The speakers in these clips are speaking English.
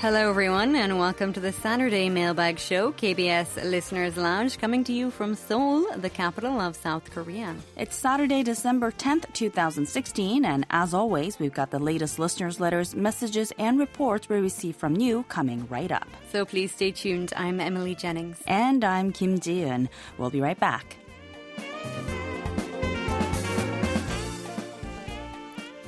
Hello, everyone, and welcome to the Saturday Mailbag Show, KBS Listeners Lounge, coming to you from Seoul, the capital of South Korea. It's Saturday, December 10th, 2016, and as always, we've got the latest listeners' letters, messages, and reports we receive from you coming right up. So please stay tuned. I'm Emily Jennings. And I'm Kim Ji-eun. We'll be right back.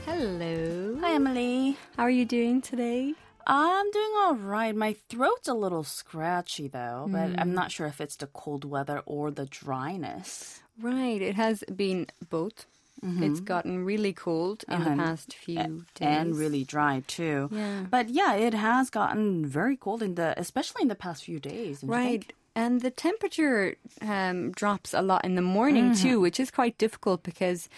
Hello. Hi, Emily. How are you doing today? I'm doing all right. My throat's a little scratchy though, but I'm not sure if it's the cold weather or the dryness. Right, it has been both. It's gotten really cold in the Uh-huh. past few days. And really dry too. Yeah. But yeah, it has gotten very cold in the especially in the past few days. Right. And the temperature um, drops a lot in the morning Mm-hmm. too, which is quite difficult because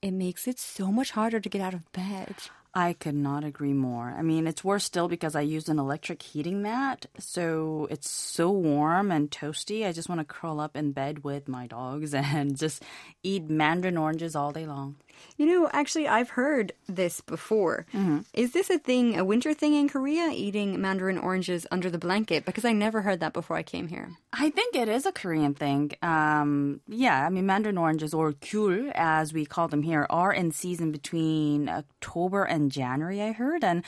it makes it so much harder to get out of bed. I could not agree more. I mean, it's worse still because I use an electric heating mat, so it's so warm and toasty. I just want to curl up in bed with my dogs and just eat mandarin oranges all day long. You know, actually, I've heard this before. Mm-hmm. Is this a thing, a winter thing in Korea, eating mandarin oranges under the blanket? Because I never heard that before I came here. I think it is a Korean thing. Um, yeah, I mean, mandarin oranges or gyul, as we call them here, are in season between October and January. I heard, and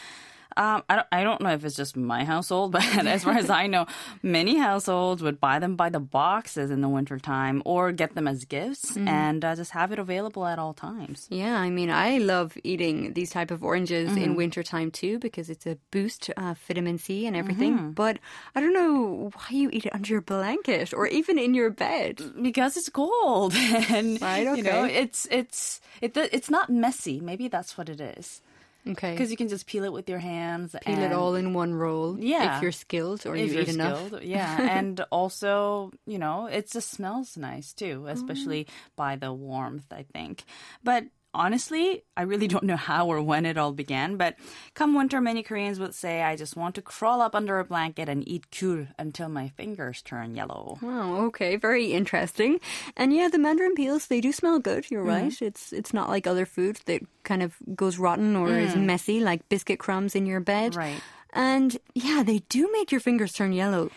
um, I don't, I don't know if it's just my household, but as far as I know, many households would buy them by the boxes in the wintertime or get them as gifts and uh, just have it available at all times. Yeah, I mean, I love eating these type of oranges Mm-hmm. in wintertime too because it's a boost of vitamin C and everything. Mm-hmm. But I don't know why you eat it under your blanket or even in your bed. because it's cold and Right, you know it's it's it, it's not messy maybe that's what it is Okay. because you can just peel it with your hands Peel it all in one roll Yeah. if you're skilled or if you eat enough. skilled, yeah and also you know it just smells nice too mm-hmm. especially by the warmth i think but honestly i really don't know how or when it all began but come winter many koreans would say i just want to crawl up under a blanket and eat gyul until my fingers turn yellow Oh, okay, very interesting. And yeah, the mandarin peels they do smell good. You're Mm-hmm. right. It's it's not like other food that kind of goes rotten or is messy, like biscuit crumbs in your bed. Mm. Right. And yeah, they do make your fingers turn yellow.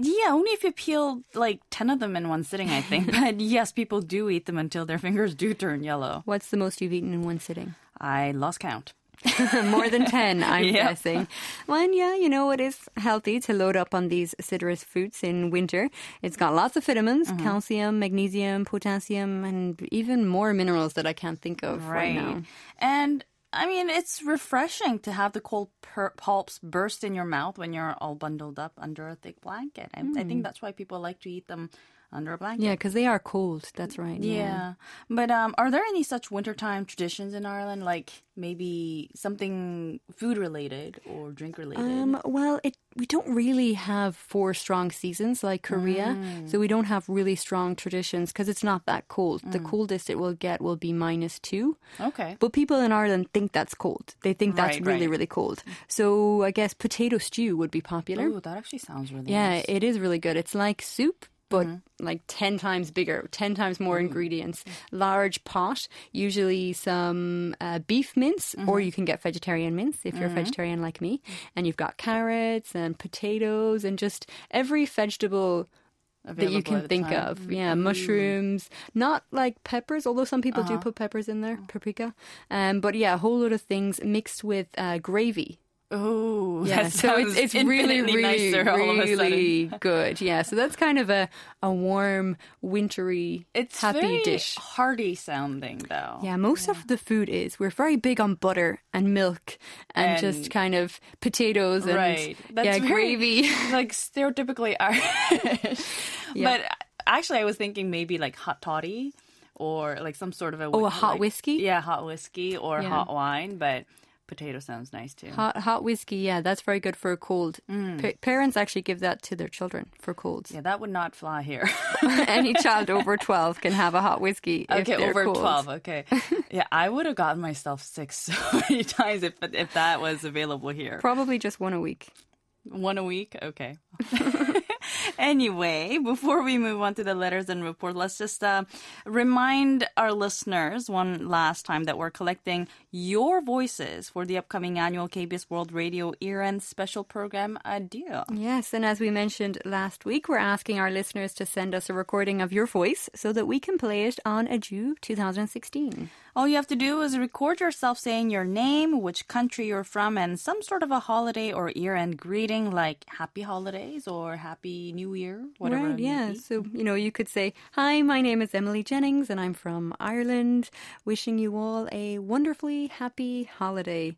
Yeah, only if you peel like 10 of them in one sitting, I think. but yes, people do eat them until their fingers do turn yellow. What's the most you've eaten in one sitting? I lost count. More than 10, I'm Yep. guessing. Well, and yeah, you know, it is healthy to load up on these citrus fruits in winter. It's got lots of vitamins, Mm-hmm. calcium, magnesium, potassium, and even more minerals that I can't think of right, now. And I mean, it's refreshing to have the cold per- pulps burst in your mouth when you're all bundled up under a thick blanket. I, I think hmm. that's why people like to eat them under a blanket. Yeah, because they are cold. That's right. Yeah. But um, are there any such wintertime traditions in Ireland, like maybe something food related or drink related? Um, well, it we don't really have four strong seasons like Korea, Mm. so we don't have really strong traditions because it's not that cold. The Mm. coldest it will get will be minus two. okay. But people in Ireland think that's cold. They think that's Right, really, right. really cold. So I guess potato stew would be popular. Oh, that actually sounds really yeah, nice. it is really good. It's like soup, but Mm-hmm. like 10 times bigger, 10 times more Mm. ingredients. Large pot, usually some uh, beef mince, Mm-hmm. or you can get vegetarian mince if you're a vegetarian like me. And you've got carrots and potatoes and just every vegetable that you can think time. of. Yeah, mushrooms, not like peppers, although some people Uh-huh. do put peppers in there, paprika. Um, but yeah, a whole lot of things mixed with uh, gravy. Oh, Yeah, so it's it's really really nicer all of a sudden. really good. Yeah, so that's kind of a a warm, wintry, It's happy very dish. hearty sounding, though. Yeah, most of the food is. We're very big on butter and milk and, just kind of potatoes and right. That's yeah, very, gravy. like stereotypically Irish. Yeah. But actually, I was thinking maybe like hot toddy or like some sort of a Oh, a hot like- whiskey? Yeah, hot whiskey or Yeah. hot wine. But potato sounds nice too. Hot hot whiskey, yeah, that's very good for a cold. Mm. Pa- parents actually give that to their children for colds. Yeah, that would not fly here. Any child over 12 can have a hot whiskey okay, over cold. twelve. Okay, yeah, I would have gotten myself sick so many times if if that was available here. Probably just one a week. One a week? Okay. Anyway, before we move on to the letters and report, let's just uh, remind our listeners one last time that we're collecting your voices for the upcoming annual KBS World Radio year-end special program Adieu. Yes, and as we mentioned last week, we're asking our listeners to send us a recording of your voice so that we can play it on Adieu 2016. All you have to do is record yourself saying your name, which country you're from, and some sort of a holiday or year-end greeting like Happy Holidays or Happy New Year, whatever. Right, yeah. So, you know, you could say, Hi, my name is Emily Jennings and I'm from Ireland. Wishing you all a wonderfully happy holiday.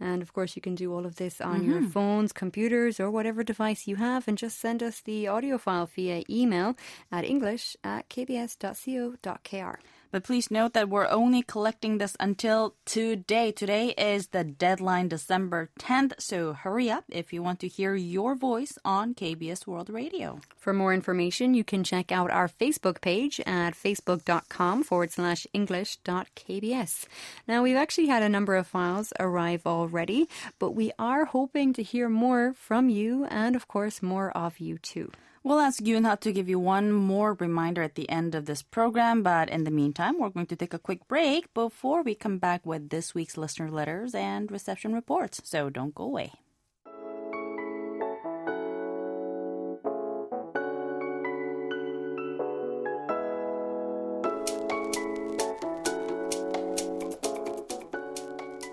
And of course, you can do all of this on your phones, computers, or whatever device you have, and just send us the audio file via email at english at kbs.co.kr. But please note that we're only collecting this until today. Today is the deadline, December 10th. So hurry up if you want to hear your voice on KBS World Radio. For more information, you can check out our Facebook page at facebook.com forward slash english dot kbs. Now, we've actually had a number of files arrive already, but we are hoping to hear more from you and, of course, more of you too. We'll ask Yoonha to give you one more reminder at the end of this program, but in the meantime, we're going to take a quick break before we come back with this week's listener letters and reception reports. So don't go away.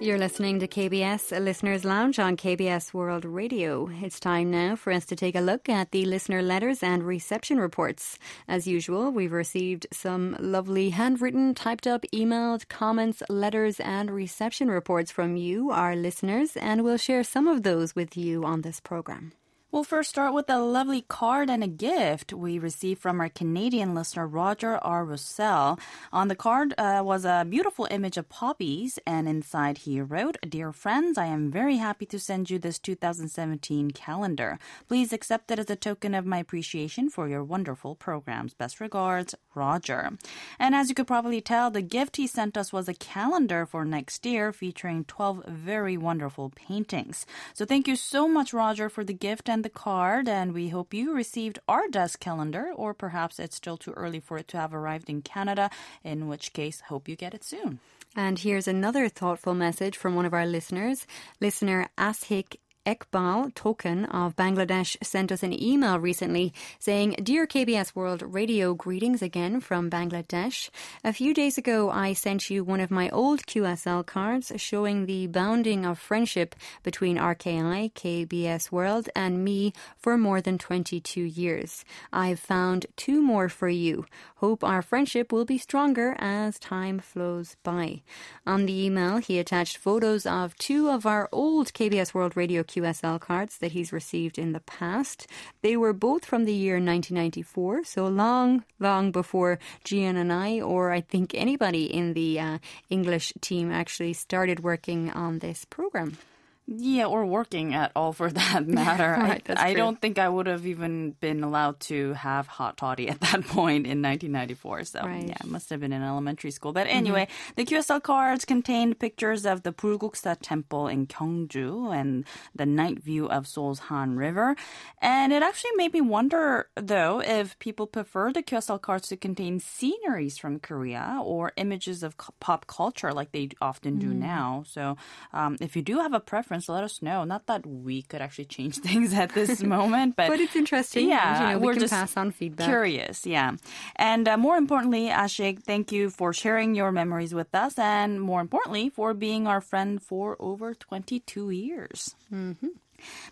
You're listening to KBS a Listeners Lounge on KBS World Radio. It's time now for us to take a look at the listener letters and reception reports. As usual, we've received some lovely handwritten, typed up, emailed comments, letters, and reception reports from you, our listeners, and we'll share some of those with you on this program. We'll first start with a lovely card and a gift we received from our Canadian listener, Roger R. Russell. On the card uh, was a beautiful image of poppies, and inside he wrote, Dear friends, I am very happy to send you this 2017 calendar. Please accept it as a token of my appreciation for your wonderful programs. Best regards, Roger. And as you could probably tell, the gift he sent us was a calendar for next year featuring 12 very wonderful paintings. So thank you so much, Roger, for the gift and the card, and we hope you received our desk calendar, or perhaps it's still too early for it to have arrived in Canada, in which case, hope you get it soon. And here's another thoughtful message from one of our listeners. Listener Ashik Ekbal Token of Bangladesh sent us an email recently saying, Dear KBS World Radio, greetings again from Bangladesh. A few days ago, I sent you one of my old QSL cards showing the bounding of friendship between RKI, KBS World, and me for more than 22 years. I've found two more for you. Hope our friendship will be stronger as time flows by. On the email, he attached photos of two of our old KBS World Radio QSL cards that he's received in the past. They were both from the year 1994, so long, long before Ji-eun and I, or I think anybody in the uh, English team, actually started working on this program. Yeah, or working at all for that matter. Right, I, I don't think I would have even been allowed to have hot toddy at that point in 1994. So Right. Mm-hmm. yeah, it must have been in elementary school. But anyway, the QSL cards contained pictures of the Bulguksa Temple in Gyeongju and the night view of Seoul's Han River. And it actually made me wonder, though, if people prefer the QSL cards to contain sceneries from Korea or images of pop culture like they often do Mm. now. So um, if you do have a preference, let us know. Not that we could actually change things at this moment, but But it's interesting. Yeah, and, you know, we we're can just pass on feedback. Curious, yeah. And uh, more importantly, Ashik, thank you for sharing your memories with us, and more importantly, for being our friend for over 22 years.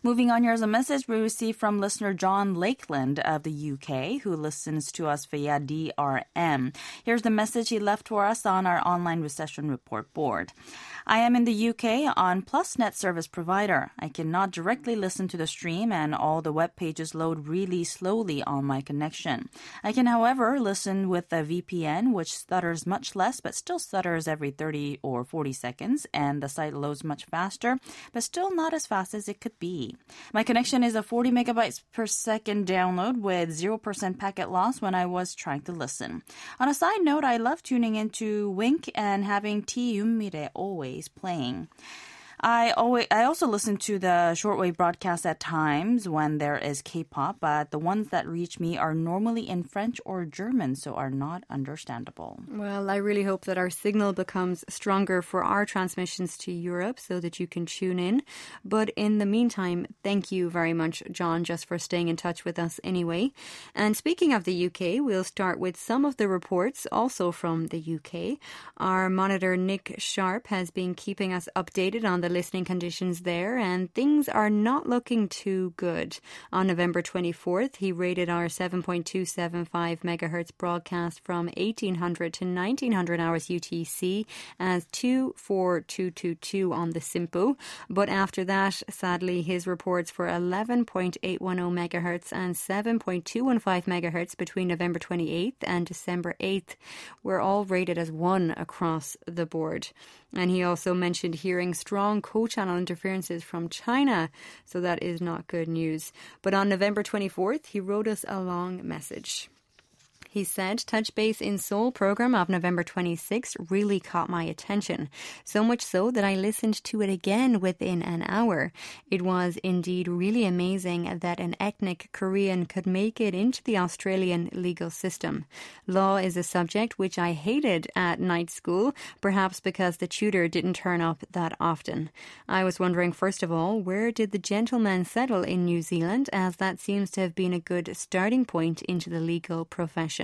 Moving on, here's a message we received from listener John Lakeland of the UK, who listens to us via DRM. Here's the message he left for us on our online reception report board. I am in the UK on PlusNet service provider. I cannot directly listen to the stream, and all the web pages load really slowly on my connection. I can, however, listen with a VPN, which stutters much less, but still stutters every 30 or 40 seconds, and the site loads much faster, but still not as fast as it could be. My connection is a 40 megabytes per second download with 0% packet loss when I was trying to listen. On a side note, I love tuning into Wink and having T Yummire always playing. I always I also listen to the shortwave broadcast at times when there is K-pop, but the ones that reach me are normally in French or German, so are not understandable. Well, I really hope that our signal becomes stronger for our transmissions to Europe so that you can tune in. But in the meantime, thank you very much, John, just for staying in touch with us anyway. And speaking of the UK, we'll start with some of the reports also from the UK. Our monitor Nick Sharp has been keeping us updated on the listening conditions there, and things are not looking too good. On November 24th, he rated our 7.275 megahertz broadcast from 1800 to 1900 hours UTC as 24222 on the SINPO. But after that, sadly, his reports for 11.810 megahertz and 7.215 megahertz between November 28th and December 8th were all rated as 1 across the board. And he also mentioned hearing strong co channel interferences from China, so that is not good news. But on November 24th, he wrote us a long message. He said, Touch Base in Seoul program of November 26 really caught my attention, so much so that I listened to it again within an hour. It was indeed really amazing that an ethnic Korean could make it into the Australian legal system. Law is a subject which I hated at night school, perhaps because the tutor didn't turn up that often. I was wondering, first of all, where did the gentleman settle in New Zealand, as that seems to have been a good starting point into the legal profession.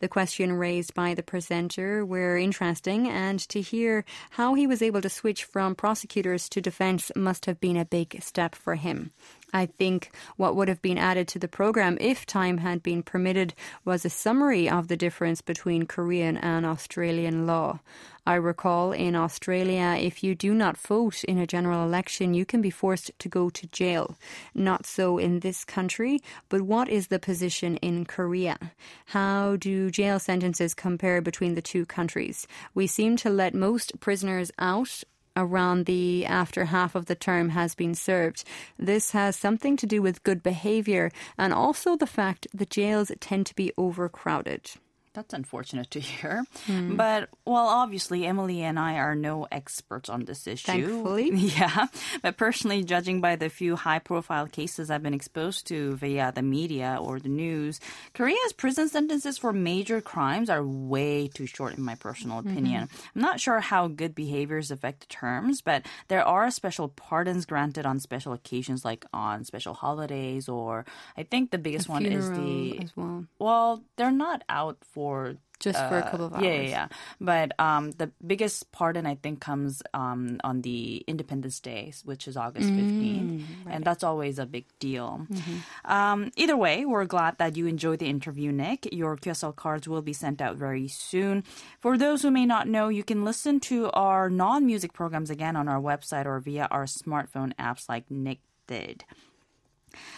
The question raised by the presenter were interesting, and to hear how he was able to switch from prosecutors to defense must have been a big step for him. I think what would have been added to the program if time had been permitted was a summary of the difference between Korean and Australian law. I recall in Australia, if you do not vote in a general election, you can be forced to go to jail. Not so in this country, but what is the position in Korea? How do jail sentences compare between the two countries? We seem to let most prisoners out around the after half of the term has been served. This has something to do with good behavior and also the fact that jails tend to be overcrowded. That's unfortunate to hear. Mm. But, well, obviously, Emily and I are no experts on this issue. Thankfully. Yeah. But personally, judging by the few high profile cases I've been exposed to via the media or the news, Korea's prison sentences for major crimes are way too short, in my personal mm-hmm. opinion. Mm-hmm. I'm not sure how good behaviors affect the terms, but there are special pardons granted on special occasions, like on special holidays, or I think the biggest one is the. Well. well, they're not out for for just uh, for a couple of hours. Yeah, yeah, yeah. But um, the biggest pardon I think comes um, on the Independence Day, which is August mm, fifteenth, right. and that's always a big deal. Mm-hmm. Um, either way, we're glad that you enjoyed the interview, Nick. Your QSL cards will be sent out very soon. For those who may not know, you can listen to our non-music programs again on our website or via our smartphone apps like Nick did.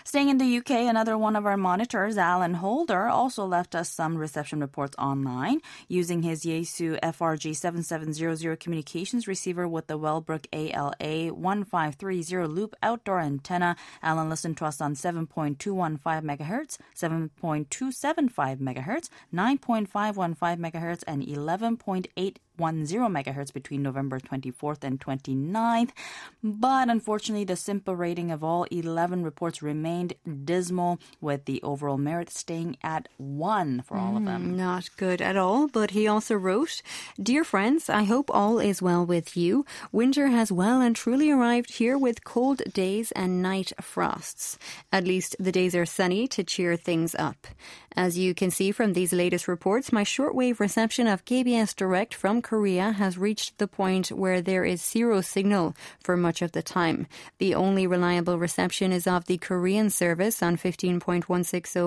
Staying in the UK, another one of our monitors, Alan Holder, also left us some reception reports online using his Yaesu FRG 7700 communications receiver with the Wellbrook ALA 1530 loop outdoor antenna. Alan listened to us on 7.215 MHz, 7.275 MHz, 9.515 MHz, and 11.8 10 megahertz between November 24th and 29th. But unfortunately, the SINPO rating of all 11 reports remained dismal, with the overall merit staying at 1 for all of them. Mm, not good at all. But he also wrote Dear friends, I hope all is well with you. Winter has well and truly arrived here with cold days and night frosts. At least the days are sunny to cheer things up. As you can see from these latest reports, my shortwave reception of KBS Direct from Korea has reached the point where there is zero signal for much of the time. The only reliable reception is of the Korean service on 15.160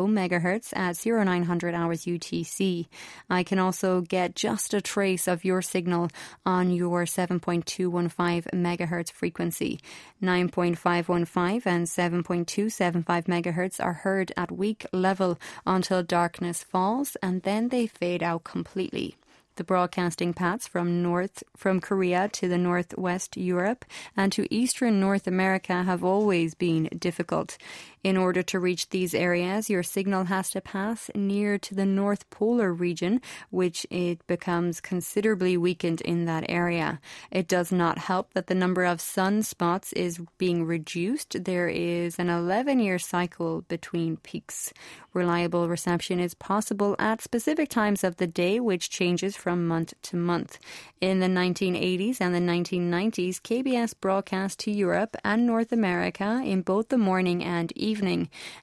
megahertz at 0900 hours UTC. I can also get just a trace of your signal on your 7.215 megahertz frequency. 9.515 and 7.275 megahertz are heard at weak level until darkness falls and then they fade out completely. The broadcasting paths from north from Korea to the northwest Europe and to eastern North America have always been difficult. In order to reach these areas, your signal has to pass near to the North Polar region, which it becomes considerably weakened in that area. It does not help that the number of sunspots is being reduced. There is an 11 year cycle between peaks. Reliable reception is possible at specific times of the day, which changes from month to month. In the 1980s and the 1990s, KBS broadcast to Europe and North America in both the morning and evening,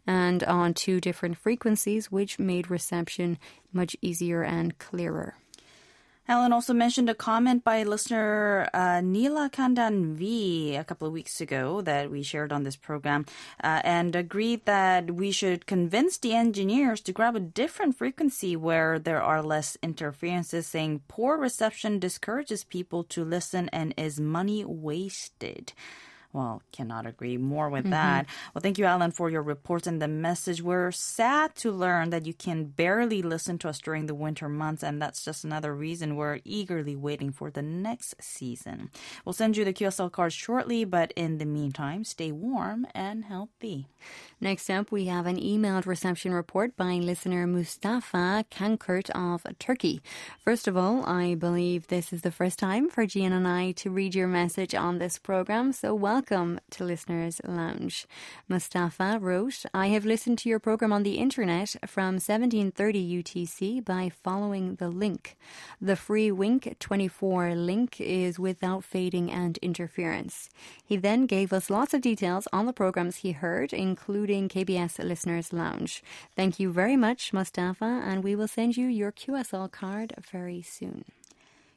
and on two different frequencies, which made reception much easier and clearer. Alan also mentioned a comment by listener uh, Neela Kandan V a couple of weeks ago that we shared on this program uh, and agreed that we should convince the engineers to grab a different frequency where there are less interferences, saying poor reception discourages people to listen and is money wasted. Well, cannot agree more with mm-hmm. that. Well, thank you, Alan, for your report and the message. We're sad to learn that you can barely listen to us during the winter months, and that's just another reason we're eagerly waiting for the next season. We'll send you the QSL cards shortly, but in the meantime, stay warm and healthy. Next up, we have an emailed reception report by listener Mustafa Kankert of Turkey. First of all, I believe this is the first time for Ji-eun and I to read your message on this program, so welcome to Listeners Lounge. Mustafa wrote, I have listened to your program on the internet from 1730 UTC by following the link. The free Wink 24 link is without fading and interference. He then gave us lots of details on the programs he heard, including KBS Listeners Lounge. Thank you very much, Mustafa, and we will send you your QSL card very soon.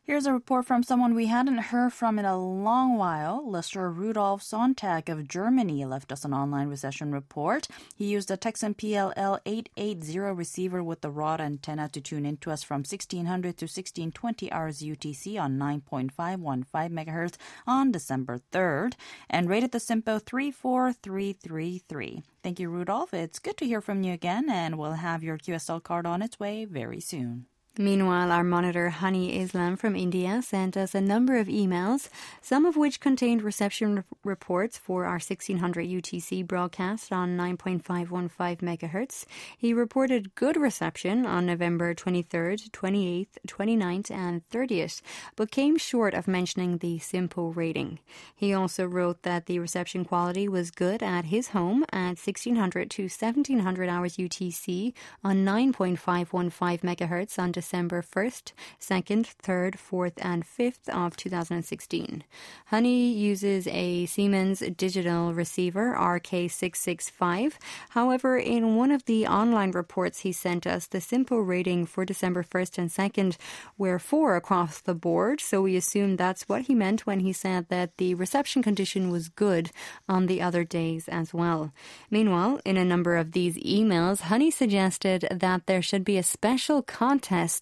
Here's a report from someone we hadn't heard from in a long while. Lester Rudolf Sontag of Germany left us an online reception report. He used a Tecsun PLL 880 receiver with the rod antenna to tune into us from 1600 to 1620 hours UTC on 9.515 MHz on December 3rd and rated the SINPO 34333. Thank you, Rudolf. It's good to hear from you again, and we'll have your QSL card on its way very soon. Meanwhile, our monitor Honey Islam from India sent us a number of emails, some of which contained reception reports for our 1600 UTC broadcast on 9.515 MHz. He reported good reception on November 23rd, 28th, 29th, and 30th, but came short of mentioning the SINPO rating. He also wrote that the reception quality was good at his home at 1600 to 1700 hours UTC on 9.515 MHz on December 1st, 2nd, 3rd, 4th, and 5th of 2016. Honey uses a Siemens digital receiver, RK665. However, in one of the online reports he sent us, the SINPO rating for December 1st and 2nd were 4 across the board, so we assume that's what he meant when he said that the reception condition was good on the other days as well. Meanwhile, in a number of these emails, Honey suggested that there should be a special contest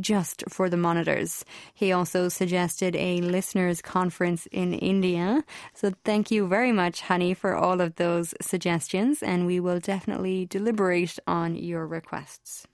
just for the monitors. He also suggested a listeners' conference in India. So thank you very much, Honey, for all of those suggestions, and we will definitely deliberate on your requests.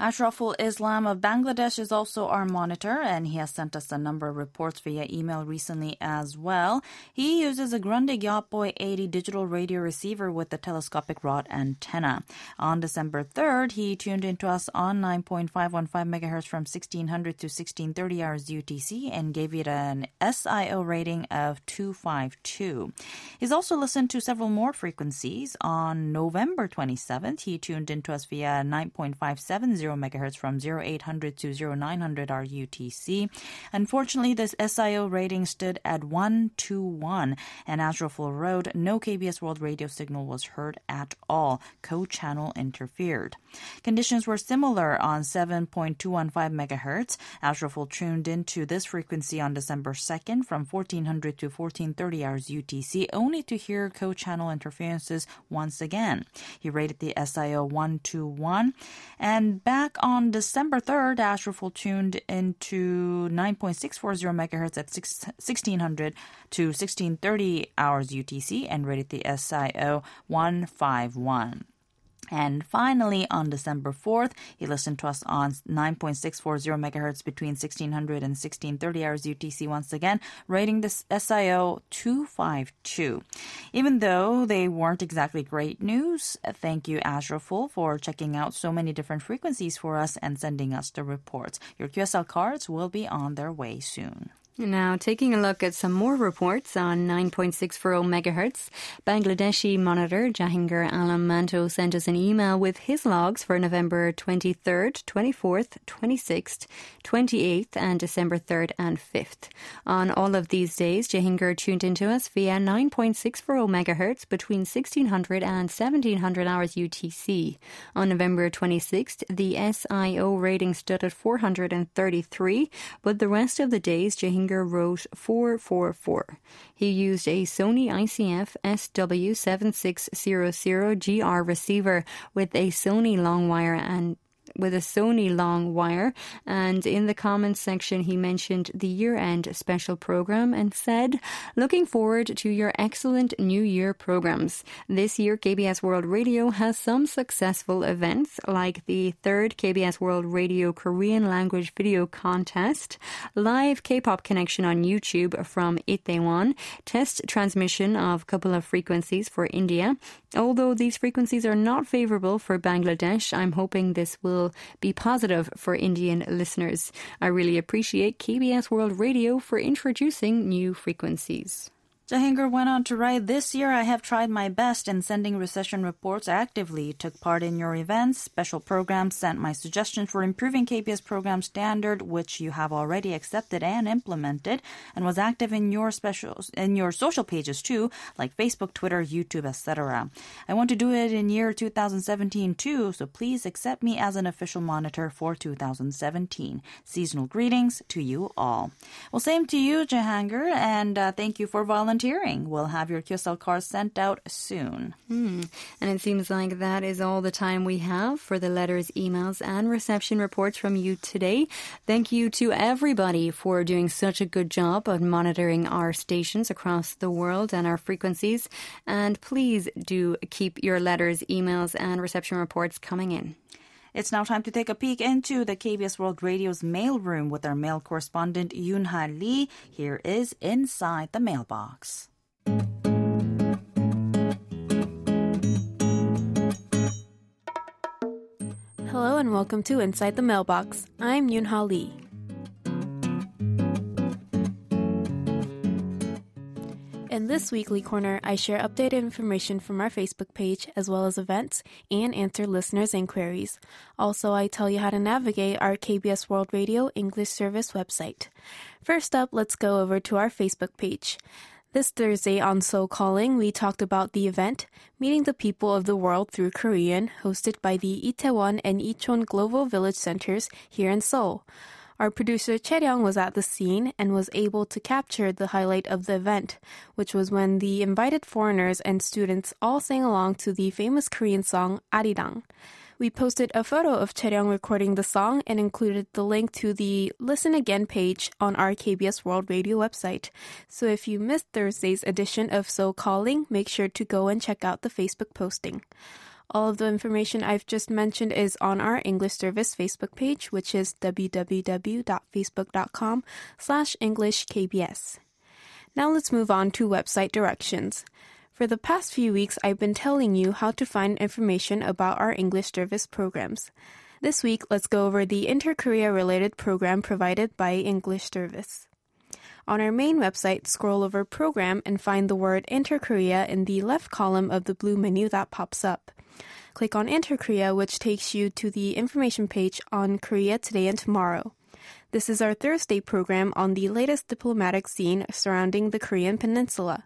Ashraful Islam of Bangladesh is also our monitor, and he has sent us a number of reports via email recently as well. He uses a Grundig Yachtboy 80 digital radio receiver with a telescopic rod antenna. On December 3rd, he tuned into us on 9.515 MHz from 1600 to 1630 hours UTC and gave it an SIO rating of 252. He's also listened to several more frequencies. On November 27th, he tuned into us via 9.570 megahertz from 0800 to 0900 RUTC. Unfortunately, this SIO rating stood at 121, and Ashraful Road, no KBS World Radio signal was heard at all. Co-channel interfered. Conditions were similar on 7.215 megahertz. Ashraful tuned into this frequency on December 2nd from 1400 to 1430 hours UTC, only to hear co-channel interferences once again. He rated the SIO 121 and back back on December 3rd, Ashraful tuned into 9.640 megahertz at 6, 1600 to 1630 hours UTC and rated the SIO 151. And finally, on December 4th, he listened to us on 9.640 megahertz between 1600 and 1630 hours UTC once again, rating this SIO 252. Even though they weren't exactly great news, thank you, Ashraful, for checking out so many different frequencies for us and sending us the reports. Your QSL cards will be on their way soon. Now, taking a look at some more reports on 9.640 megahertz, Bangladeshi monitor Jahangeer Alam Manto sent us an email with his logs for November 23rd, 24th, 26th, 28th, and December 3rd and 5th. On all of these days, Jahangeer tuned into us via 9.640 megahertz between 1600 and 1700 hours UTC. On November 26th, the SIO rating stood at 433, but the rest of the days, Jahangeer wrote 444. He used a Sony ICF SW7600GR receiver with a Sony long wire and with a Sony long wire. And in the comments section, he mentioned the year end special program and said, Looking forward to your excellent New Year programs. This year, KBS World Radio has some successful events like the third KBS World Radio Korean language video contest, live K pop connection on YouTube from Itaewon, test transmission of couple of frequencies for India. Although these frequencies are not favorable for Bangladesh, I'm hoping this will be positive for Indian listeners. I really appreciate KBS World Radio for introducing new frequencies. Jahangeer went on to write, This year I have tried my best in sending reception reports actively, took part in your events, special programs, sent my suggestions for improving KBS program standard, which you have already accepted and implemented, and was active in your specials in your social pages too, like Facebook, Twitter, YouTube, etc. I want to do it in year 2017 too, so please accept me as an official monitor for 2017. Seasonal greetings to you all. Well, same to you, Jahangeer, and uh, thank you for volunteering volunteering. We'll have your QSL cards sent out soon. Mm. And it seems like that is all the time we have for the letters, emails, and reception reports from you today. Thank you to everybody for doing such a good job of monitoring our stations across the world and our frequencies. And please do keep your letters, emails, and reception reports coming in. It's now time to take a peek into the KBS World Radio's mailroom with our mail correspondent Yunha Lee. Here is Inside the Mailbox. Hello and welcome to Inside the Mailbox. I'm Yunha Lee. This weekly corner, I share updated information from our Facebook page, as well as events, and answer listeners' inquiries. Also, I tell you how to navigate our KBS World Radio English Service website. First up, let's go over to our Facebook page. This Thursday on Seoul Calling, we talked about the event, Meeting the People of the World Through Korean, hosted by the Itaewon and Icheon Global Village Centers here in Seoul. Our producer Chae was at the scene and was able to capture the highlight of the event, which was when the invited foreigners and students all sang along to the famous Korean song Arirang. We posted a photo of Chae recording the song and included the link to the Listen Again page on our KBS World Radio website. So if you missed Thursday's edition of Seoul Calling, make sure to go and check out the Facebook posting. All of the information I've just mentioned is on our English Service Facebook page, which is www.facebook.com slash EnglishKBS. Now let's move on to website directions. For the past few weeks, I've been telling you how to find information about our English Service programs. This week, let's go over the Inter-Korea related program provided by English Service. On our main website, scroll over Program and find the word Inter-Korea in the left column of the blue menu that pops up. Click on Inter Korea, which takes you to the information page on Korea today and tomorrow. This is our Thursday program on the latest diplomatic scene surrounding the Korean peninsula.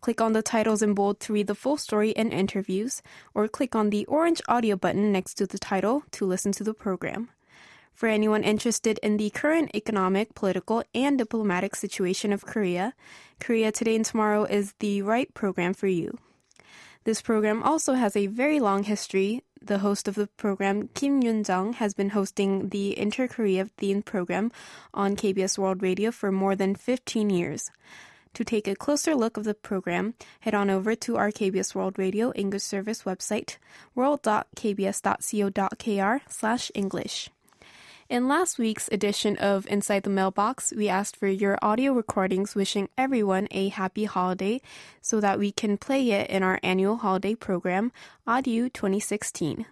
Click on the titles in bold to read the full story and interviews, or click on the orange audio button next to the title to listen to the program. For anyone interested in the current economic, political, and diplomatic situation of Korea, Korea Today and Tomorrow is the right program for you. This program also has a very long history. The host of the program, Kim Yun Jung, has been hosting the Inter Korea themed program on KBS World Radio for more than 15 years. To take a closer look of the program, head on over to our KBS World Radio English Service website, world.kbs.co.kr slash English. In last week's edition of Inside the Mailbox, we asked for your audio recordings wishing everyone a happy holiday so that we can play it in our annual holiday program, Adieu 2016.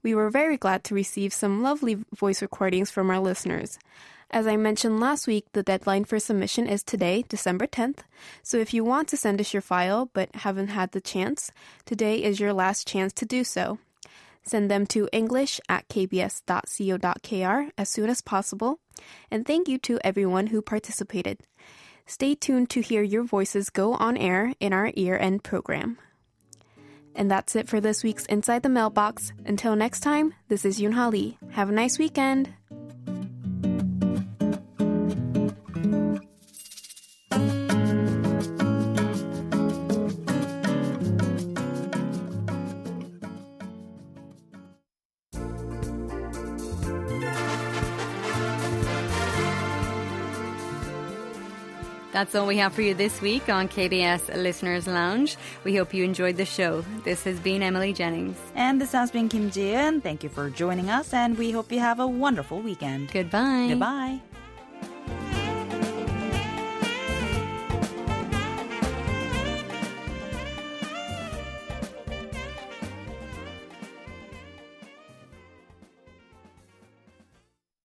We were very glad to receive some lovely voice recordings from our listeners. As I mentioned last week, the deadline for submission is today, December 10th. So if you want to send us your file but haven't had the chance, today is your last chance to do so. Send them to english at kbs.co.kr as soon as possible. And thank you to everyone who participated. Stay tuned to hear your voices go on air in our year end program. And that's it for this week's Inside the Mailbox. Until next time, this is Yoon Ha Lee. Have a nice weekend. That's all we have for you this week on KBS Listeners Lounge. We hope you enjoyed the show. This has been Emily Jennings. And this has been Kim Ji-eun. Thank you for joining us, and we hope you have a wonderful weekend. Goodbye. Goodbye.